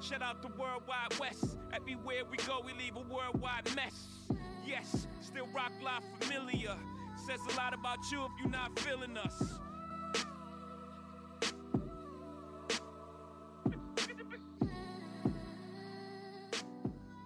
Shout out the worldwide Wes. Everywhere we go, we leave a worldwide mess. Yes, still rock life familiar. Says a lot about you if you're not feeling us.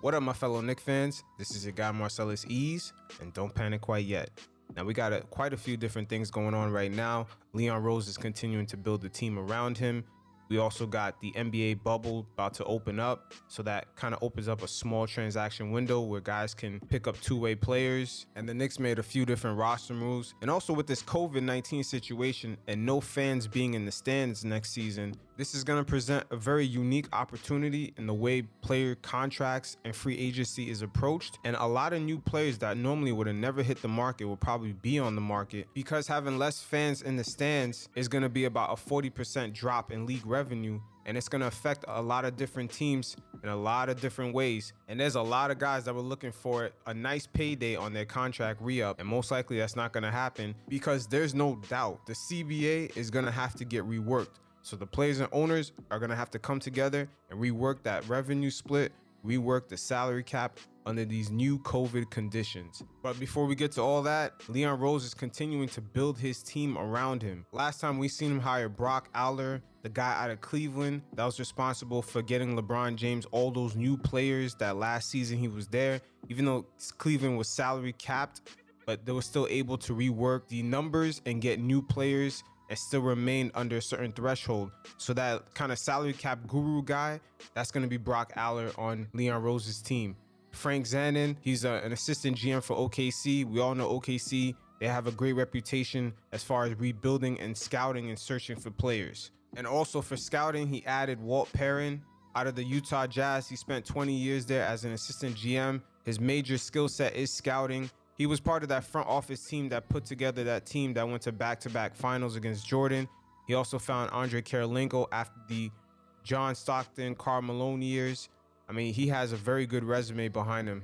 What up, my fellow Knick fans? This is your guy Marcellus Ease, and don't panic quite yet. Now we got a, quite a few different things going on right now. Leon Rose is continuing to build the team around him. We also got the NBA bubble about to open up. So that kind of opens up a small transaction window where guys can pick up two way players. And the Knicks made a few different roster moves. And also with this COVID 19 situation and no fans being in the stands next season, this is going to present a very unique opportunity in the way player contracts and free agency is approached. And a lot of new players that normally would have never hit the market will probably be on the market because having less fans in the stands is going to be about a 40% drop in league revenue. And it's going to affect a lot of different teams in a lot of different ways. And there's a lot of guys that were looking for a nice payday on their contract re up. And most likely that's not going to happen because there's no doubt the CBA is going to have to get reworked. So the players and owners are going to have to come together and rework that revenue split, rework the salary cap under these new COVID conditions. But before we get to all that, Leon Rose is continuing to build his team around him. Last time we seen him hire Brock Aller, the guy out of Cleveland that was responsible for getting LeBron James all those new players that last season he was there, even though Cleveland was salary capped, but they were still able to rework the numbers and get new players and still remain under a certain threshold. So that kind of salary cap guru guy, that's going to be Brock Aller on Leon Rose's team. Frank Zanin, he's a, an assistant GM for OKC. We all know OKC, they have a great reputation as far as rebuilding and scouting and searching for players. And also for scouting, he added Walt Perrin out of the Utah Jazz. He spent 20 years there as an assistant GM. His major skill set is scouting. He was part of that front office team that put together that team that went to back to back finals against Jordan. He also found Andre Kirilenko after the John Stockton, Karl Malone years. I mean, he has a very good resume behind him,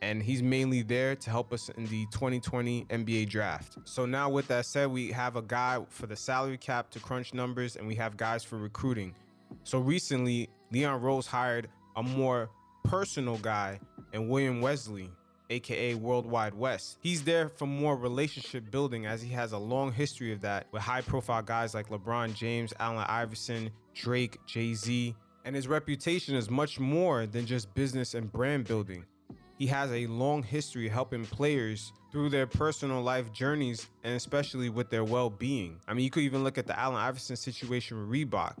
and he's mainly there to help us in the 2020 NBA draft. So, now with that said, we have a guy for the salary cap to crunch numbers, and we have guys for recruiting. So, recently, Leon Rose hired a more personal guy and William Wesley aka Worldwide Wes. He's there for more relationship building as he has a long history of that with high profile guys like LeBron James, Allen Iverson, Drake, Jay Z. And his reputation is much more than just business and brand building. He has a long history helping players through their personal life journeys and especially with their well being. I mean, you could even look at the Allen Iverson situation with Reebok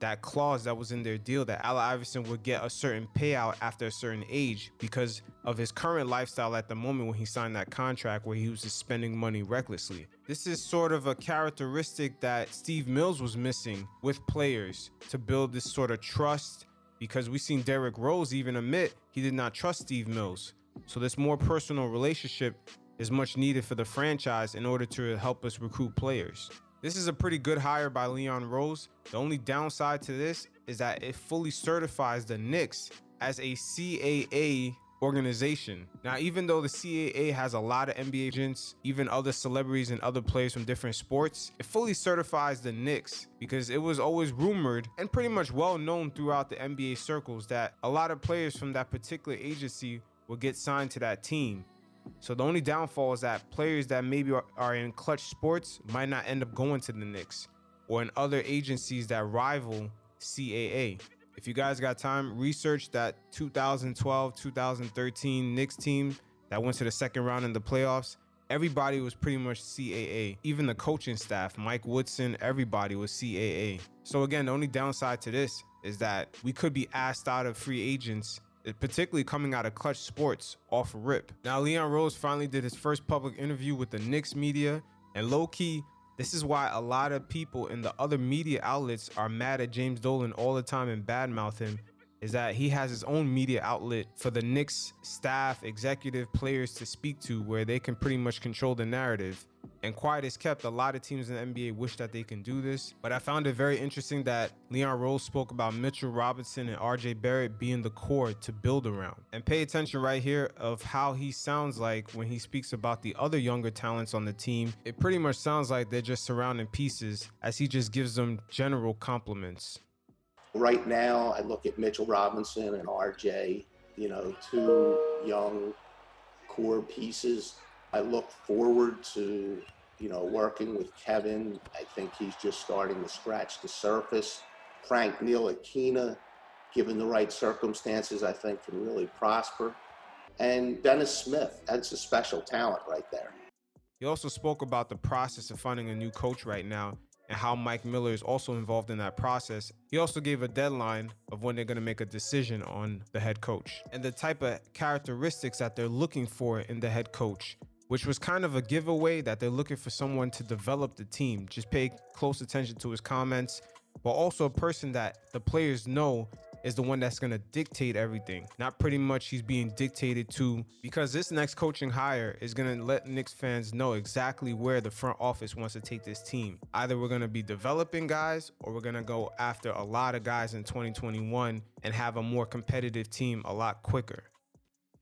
that clause that was in their deal that Allen Iverson would get a certain payout after a certain age because of his current lifestyle at the moment when he signed that contract where he was just spending money recklessly. This is sort of a characteristic that Steve Mills was missing with players to build this sort of trust because we've seen Derrick Rose even admit he did not trust Steve Mills. So this more personal relationship is much needed for the franchise in order to help us recruit players. This is a pretty good hire by Leon Rose. The only downside to this is that it fully certifies the Knicks as a CAA organization. Now, even though the CAA has a lot of NBA agents, even other celebrities and other players from different sports, it fully certifies the Knicks because it was always rumored and pretty much well known throughout the NBA circles that a lot of players from that particular agency will get signed to that team. So the only downfall is that players that maybe are, are in clutch sports might not end up going to the Knicks or in other agencies that rival CAA. If you guys got time, research that 2012 2013 Knicks team that went to the second round in the playoffs. Everybody was pretty much CAA. Even the coaching staff, Mike Woodson, everybody was CAA. So, again, the only downside to this is that we could be asked out of free agents particularly coming out of Clutch Sports off rip. Now, Leon Rose finally did his first public interview with the Knicks media, and low key, this is why a lot of people in the other media outlets are mad at James Dolan all the time and badmouth him. Is that he has his own media outlet for the Knicks staff, executive, players to speak to where they can pretty much control the narrative. And quiet is kept. A lot of teams in the NBA wish that they can do this. But I found it very interesting that Leon Rose spoke about Mitchell Robinson and RJ Barrett being the core to build around. And pay attention right here of how he sounds like when he speaks about the other younger talents on the team. It pretty much sounds like they're just surrounding pieces as he just gives them general compliments. Right now, I look at Mitchell Robinson and RJ, you know, two young core pieces. I look forward to, you know, working with Kevin. I think he's just starting to scratch the surface. Frank Ntilikina, given the right circumstances, I think can really prosper. And Dennis Smith, that's a special talent right there. He also spoke about the process of finding a new coach right now and how Mike Miller is also involved in that process. He also gave a deadline of when they're going to make a decision on the head coach and the type of characteristics that they're looking for in the head coach, which was kind of a giveaway that they're looking for someone to develop the team. Just pay close attention to his comments, but also a person that the players know is the one that's going to dictate everything. Not pretty much he's being dictated to because this next coaching hire is going to let Knicks fans know exactly where the front office wants to take this team. Either we're going to be developing guys or we're going to go after a lot of guys in 2021 and have a more competitive team a lot quicker.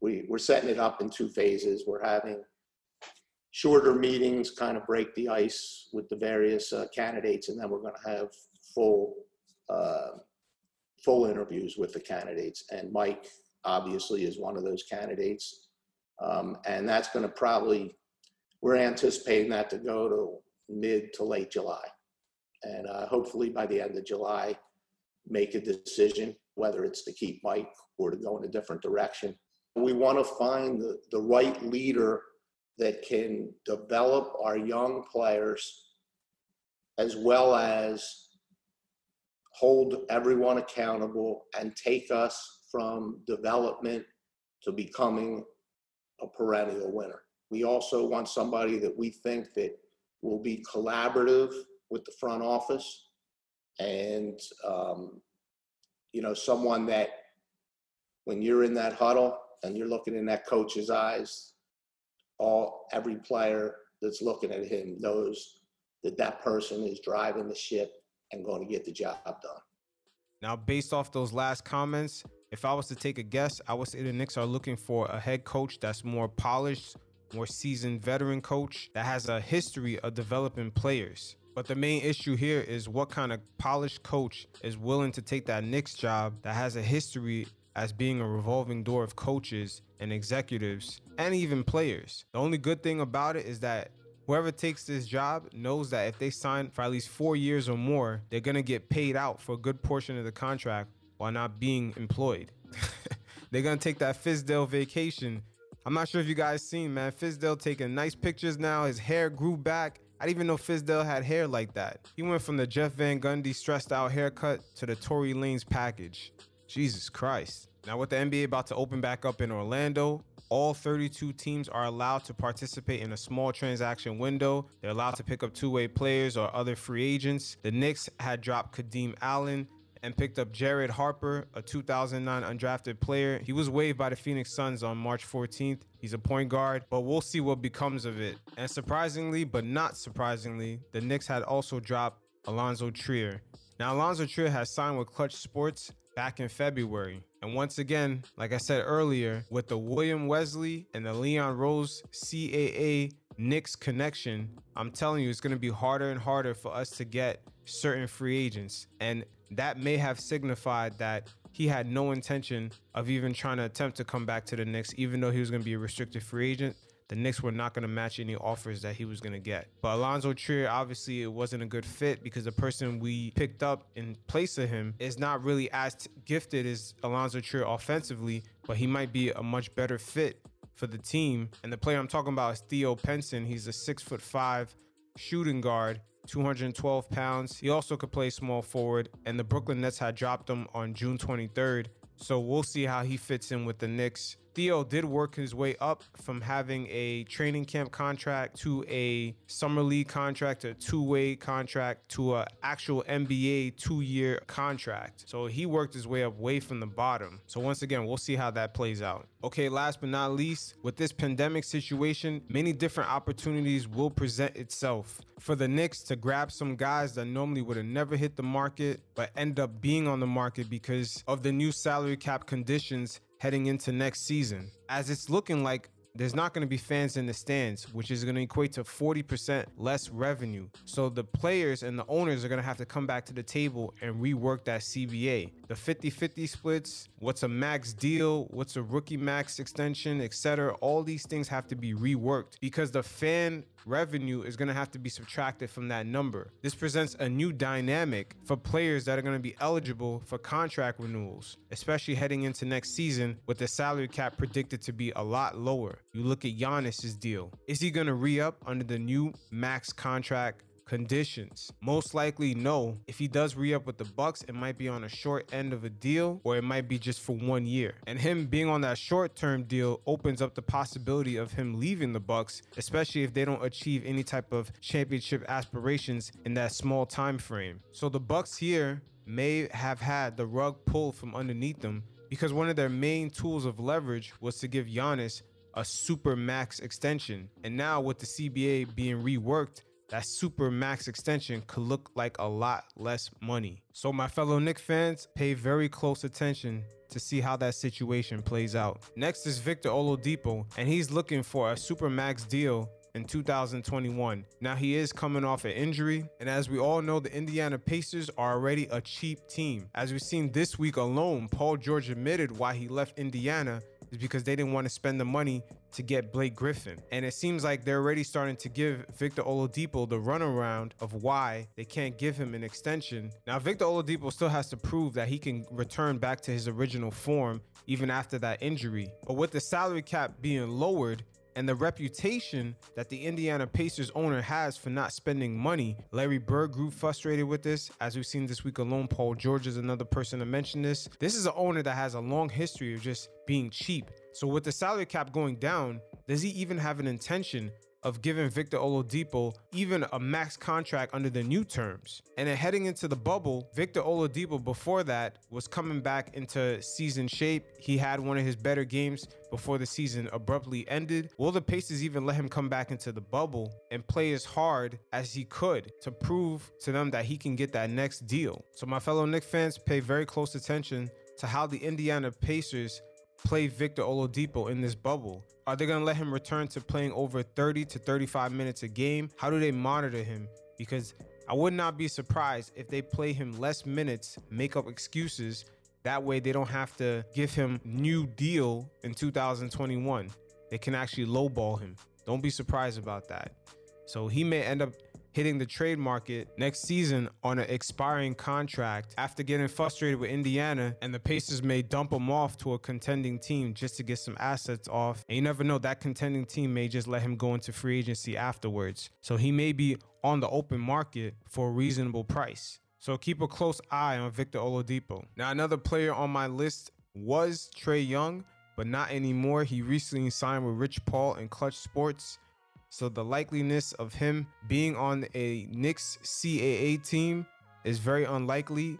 We, we're setting it up in two phases. We're having shorter meetings, kind of break the ice with the various uh, candidates, and then we're going to have full uh, full interviews with the candidates. And Mike obviously is one of those candidates. Um, and that's going to probably, we're anticipating that to go to mid to late July. And uh, hopefully by the end of July, make a decision whether it's to keep Mike or to go in a different direction. We want to find the, the right leader that can develop our young players as well as hold everyone accountable and take us from development to becoming a perennial winner. We also want somebody that we think that will be collaborative with the front office and um, you know someone that when you're in that huddle and you're looking in that coach's eyes all every player that's looking at him knows that that person is driving the ship and going to get the job done. Now, based off those last comments, if I was to take a guess, I would say the Knicks are looking for a head coach that's more polished, more seasoned veteran coach that has a history of developing players. But the main issue here is what kind of polished coach is willing to take that Knicks job that has a history as being a revolving door of coaches and executives and even players. The only good thing about it is that whoever takes this job knows that if they sign for at least four years or more, they're gonna get paid out for a good portion of the contract while not being employed. they're gonna take that Fizdale vacation. I'm not sure if you guys seen, man. Fizdale taking nice pictures now. His hair grew back. I didn't even know Fizdale had hair like that. He went from the Jeff Van Gundy stressed out haircut to the Tory Lanez package. Jesus Christ. Now with the NBA about to open back up in Orlando, all 32 teams are allowed to participate in a small transaction window. They're allowed to pick up two-way players or other free agents. The Knicks had dropped Kadeem Allen and picked up Jared Harper, a 2009 undrafted player. He was waived by the Phoenix Suns on March 14th. He's a point guard, but we'll see what becomes of it. And surprisingly, but not surprisingly, the Knicks had also dropped Alonzo Trier. Now, Alonzo Trier has signed with Clutch Sports back in February. And once again, like I said earlier, with the William Wesley and the Leon Rose CAA Knicks connection, I'm telling you, it's going to be harder and harder for us to get certain free agents. And that may have signified that he had no intention of even trying to attempt to come back to the Knicks, even though he was going to be a restricted free agent the Knicks were not going to match any offers that he was going to get. But Alonzo Trier, obviously, it wasn't a good fit because the person we picked up in place of him is not really as gifted as Alonzo Trier offensively, but he might be a much better fit for the team. And the player I'm talking about is Theo Pinson. He's a six foot five shooting guard 212 pounds. He also could play small forward, and the Brooklyn Nets had dropped him on June 23rd. So we'll see how he fits in with the Knicks. Theo did work his way up from having a training camp contract to a summer league contract, a two-way contract to an actual NBA two-year contract. So he worked his way up way from the bottom. So once again, we'll see how that plays out. Okay, last but not least, with this pandemic situation, many different opportunities will present itself for the Knicks to grab some guys that normally would have never hit the market, but end up being on the market because of the new salary cap conditions heading into next season, as it's looking like there's not going to be fans in the stands, which is going to equate to 40% less revenue. So the players and the owners are going to have to come back to the table and rework that CBA. The 50 50 splits, what's a max deal, what's a rookie max extension, etc. All these things have to be reworked because the fan revenue is going to have to be subtracted from that number. This presents a new dynamic for players that are going to be eligible for contract renewals, especially heading into next season with the salary cap predicted to be a lot lower. You look at Giannis's deal. Is he going to re up under the new max contract conditions? Most likely no. If he does re-up with the Bucks, it might be on a short end of a deal or it might be just for one year. And him being on that short-term deal opens up the possibility of him leaving the Bucks, especially if they don't achieve any type of championship aspirations in that small time frame. So the Bucks here may have had the rug pulled from underneath them because one of their main tools of leverage was to give Giannis a super max extension. And now with the CBA being reworked, that super max extension could look like a lot less money. So, my fellow Knick fans, pay very close attention to see how that situation plays out. Next is Victor Oladipo, and he's looking for a super max deal in 2021. Now he is coming off an injury, and as we all know, the Indiana Pacers are already a cheap team. As we've seen this week alone, Paul George admitted why he left Indiana is because they didn't want to spend the money to get Blake Griffin. And it seems like they're already starting to give Victor Oladipo the runaround of why they can't give him an extension. Now, Victor Oladipo still has to prove that he can return back to his original form even after that injury. But with the salary cap being lowered, and the reputation that the Indiana Pacers owner has for not spending money. Larry Bird grew frustrated with this. As we've seen this week alone, Paul George is another person to mention this. This is an owner that has a long history of just being cheap. So with the salary cap going down, does he even have an intention of giving Victor Oladipo even a max contract under the new terms. And then heading into the bubble, Victor Oladipo before that was coming back into season shape. He had one of his better games before the season abruptly ended. Will the Pacers even let him come back into the bubble and play as hard as he could to prove to them that he can get that next deal? So my fellow Knick fans, pay very close attention to how the Indiana Pacers play Victor Oladipo in this bubble? Are they going to let him return to playing over 30 to 35 minutes a game? How do they monitor him? Because I would not be surprised if they play him less minutes, make up excuses. That way, they don't have to give him new deal in 2021. They can actually lowball him. Don't be surprised about that. So he may end up hitting the trade market next season on an expiring contract after getting frustrated with Indiana, and the Pacers may dump him off to a contending team just to get some assets off. And you never know, that contending team may just let him go into free agency afterwards. So he may be on the open market for a reasonable price. So keep a close eye on Victor Oladipo. Now, another player on my list was Trae Young, but not anymore. He recently signed with Rich Paul and Clutch Sports. So the likeliness of him being on a Knicks CAA team is very unlikely.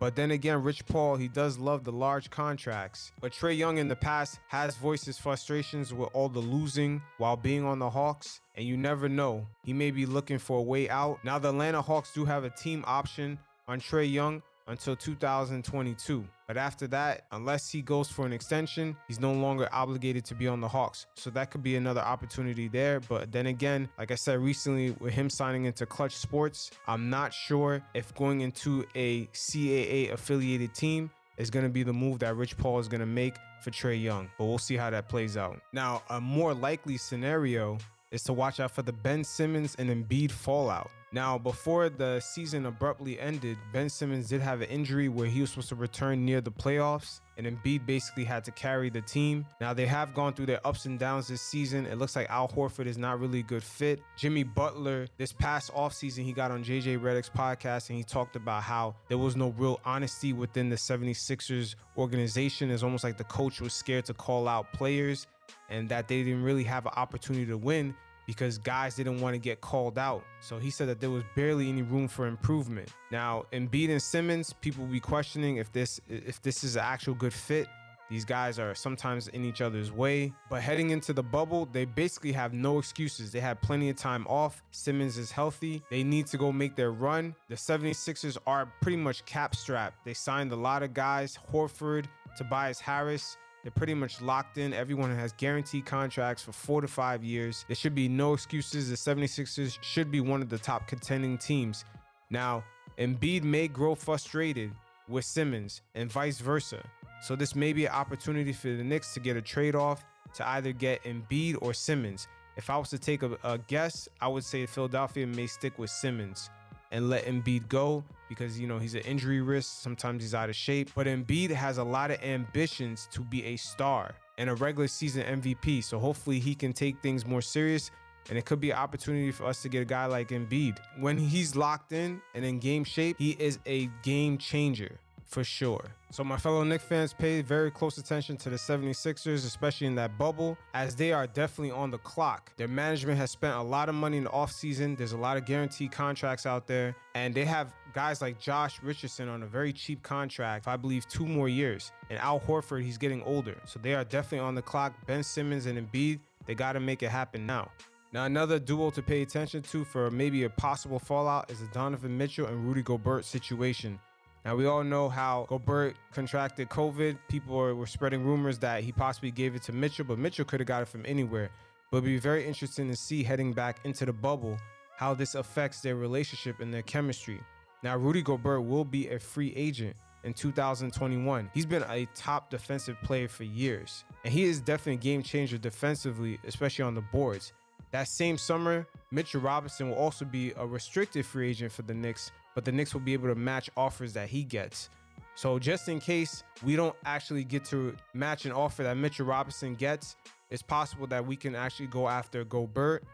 But then again, Rich Paul, he does love the large contracts. But Trae Young in the past has voiced his frustrations with all the losing while being on the Hawks. And you never know, he may be looking for a way out. Now, the Atlanta Hawks do have a team option on Trae Young until 2022. But after that, unless he goes for an extension, he's no longer obligated to be on the Hawks. So that could be another opportunity there. But then again, like I said recently, with him signing into Clutch Sports, I'm not sure if going into a CAA affiliated team is going to be the move that Rich Paul is going to make for Trae Young. But we'll see how that plays out. Now, a more likely scenario is to watch out for the Ben Simmons and Embiid fallout. Now, before the season abruptly ended, Ben Simmons did have an injury where he was supposed to return near the playoffs, and Embiid basically had to carry the team. Now, they have gone through their ups and downs this season. It looks like Al Horford is not really a good fit. Jimmy Butler, this past offseason, he got on JJ Redick's podcast and he talked about how there was no real honesty within the 76ers organization. It's almost like the coach was scared to call out players and that they didn't really have an opportunity to win because guys didn't want to get called out. So he said that there was barely any room for improvement. Now, Embiid and Simmons, people will be questioning if this if this is an actual good fit. These guys are sometimes in each other's way. But heading into the bubble, they basically have no excuses. They had plenty of time off. Simmons is healthy. They need to go make their run. The 76ers are pretty much cap strapped. They signed a lot of guys, Horford, Tobias Harris, They're pretty much locked in. Everyone has guaranteed contracts for four to five years. There should be no excuses. The 76ers should be one of the top contending teams. Now, Embiid may grow frustrated with Simmons and vice versa. So this may be an opportunity for the Knicks to get a trade off to either get Embiid or Simmons. If I was to take a, a guess, I would say Philadelphia may stick with Simmons and let Embiid go because you know he's an injury risk. Sometimes he's out of shape. But Embiid has a lot of ambitions to be a star and a regular season MVP. So hopefully he can take things more serious. And it could be an opportunity for us to get a guy like Embiid. When he's locked in and in game shape, he is a game changer for sure. So my fellow Knicks fans pay very close attention to the 76ers, especially in that bubble, as they are definitely on the clock. Their management has spent a lot of money in the offseason. There's a lot of guaranteed contracts out there, and they have guys like Josh Richardson on a very cheap contract, I believe two more years. And Al Horford, he's getting older. So they are definitely on the clock. Ben Simmons and Embiid, they got to make it happen now. Now, another duo to pay attention to for maybe a possible fallout is the Donovan Mitchell and Rudy Gobert situation. Now, we all know how Gobert contracted COVID. People were spreading rumors that he possibly gave it to Mitchell, but Mitchell could have got it from anywhere. But it'd be very interesting to see heading back into the bubble how this affects their relationship and their chemistry. Now, Rudy Gobert will be a free agent in 2021. He's been a top defensive player for years, and he is definitely a game changer defensively, especially on the boards. That same summer, Mitchell Robinson will also be a restricted free agent for the Knicks, but the Knicks will be able to match offers that he gets. So just in case we don't actually get to match an offer that Mitchell Robinson gets, it's possible that we can actually go after Gobert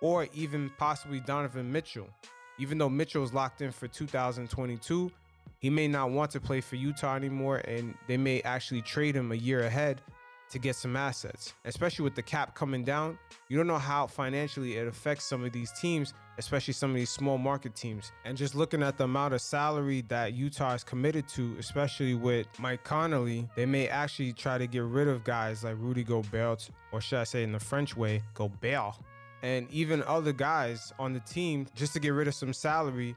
or even possibly Donovan Mitchell. Even though Mitchell is locked in for 2022, he may not want to play for Utah anymore and they may actually trade him a year ahead to get some assets. Especially with the cap coming down, you don't know how financially it affects some of these teams, especially some of these small market teams. And just looking at the amount of salary that Utah is committed to, especially with Mike Conley, they may actually try to get rid of guys like Rudy Gobert, or should I say in the French way, Gobert, and even other guys on the team just to get rid of some salary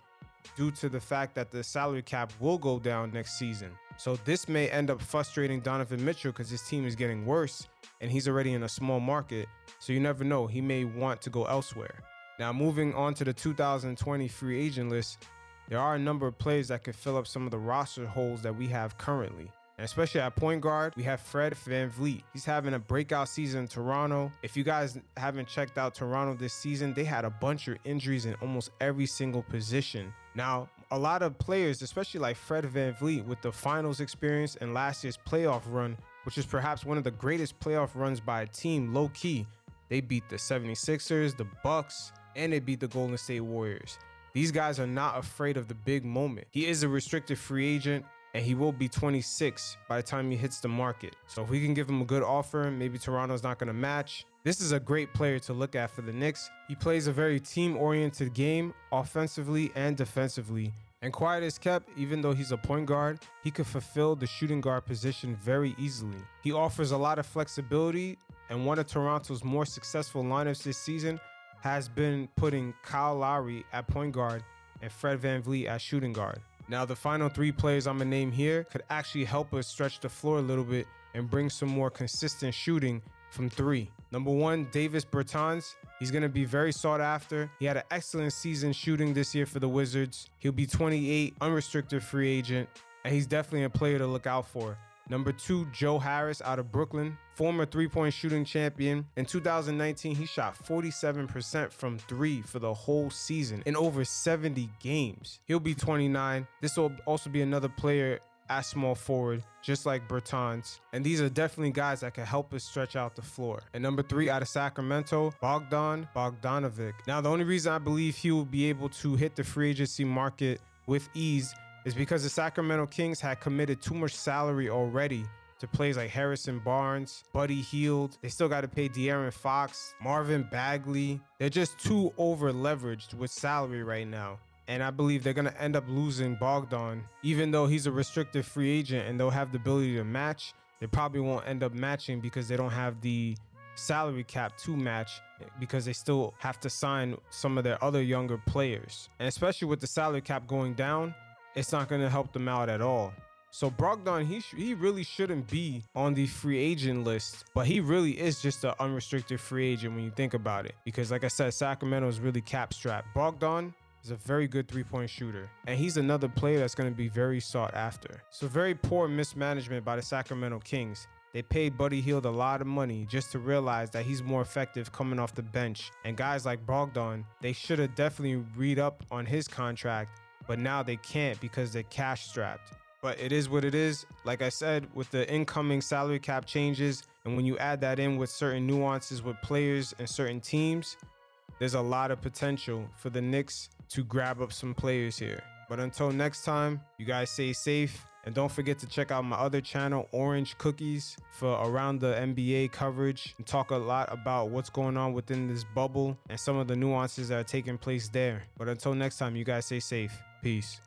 due to the fact that the salary cap will go down next season. So this may end up frustrating Donovan Mitchell because his team is getting worse and he's already in a small market. So you never know, he may want to go elsewhere. Now, moving on to the 2020 free agent list, there are a number of players that could fill up some of the roster holes that we have currently. And especially at point guard, we have Fred VanVleet. He's having a breakout season in Toronto. If you guys haven't checked out Toronto this season, they had a bunch of injuries in almost every single position. Now, a lot of players, especially like Fred VanVleet, with the finals experience and last year's playoff run, which is perhaps one of the greatest playoff runs by a team low key. They beat the 76ers, the Bucks, and they beat the Golden State Warriors. These guys are not afraid of the big moment. He is a restricted free agent and he will be 26 by the time he hits the market. So if we can give him a good offer, maybe Toronto's not going to match. This is a great player to look at for the Knicks. He plays a very team-oriented game, offensively and defensively. And quiet as kept, even though he's a point guard, he could fulfill the shooting guard position very easily. He offers a lot of flexibility, and one of Toronto's more successful lineups this season has been putting Kyle Lowry at point guard and Fred VanVleet at shooting guard. Now, the final three players I'm gonna name here could actually help us stretch the floor a little bit and bring some more consistent shooting from three. Number one, Davis Bertans. He's going to be very sought after. He had an excellent season shooting this year for the Wizards. He'll be 28, unrestricted free agent, and he's definitely a player to look out for. Number two, Joe Harris out of Brooklyn, former three point shooting champion. In 2019, he shot 47% from three for the whole season in over 70 games. He'll be 29. This will also be another player at small forward, just like Bertans. And these are definitely guys that can help us stretch out the floor. And number three, out of Sacramento, Bogdan Bogdanovic. Now, the only reason I believe he will be able to hit the free agency market with ease is because the Sacramento Kings had committed too much salary already to players like Harrison Barnes, Buddy Hield. They still got to pay De'Aaron Fox, Marvin Bagley. They're just too over leveraged with salary right now. And I believe they're going to end up losing Bogdan, even though he's a restricted free agent and they'll have the ability to match. They probably won't end up matching because they don't have the salary cap to match because they still have to sign some of their other younger players. And especially with the salary cap going down, it's not going to help them out at all. So Brogdon, he sh- he really shouldn't be on the free agent list, but he really is just an unrestricted free agent when you think about it. Because like I said, Sacramento is really cap strapped. Brogdon is a very good three-point shooter, and he's another player that's going to be very sought after. So very poor mismanagement by the Sacramento Kings. They paid Buddy Hield a lot of money just to realize that he's more effective coming off the bench. And guys like Brogdon, they should have definitely read up on his contract, but now they can't because they're cash strapped. But it is what it is. Like I said, with the incoming salary cap changes, and when you add that in with certain nuances with players and certain teams, there's a lot of potential for the Knicks to grab up some players here. But until next time, you guys stay safe and don't forget to check out my other channel, Orange Cookies, for around the NBA coverage and talk a lot about what's going on within this bubble and some of the nuances that are taking place there. But until next time, you guys stay safe. Peace.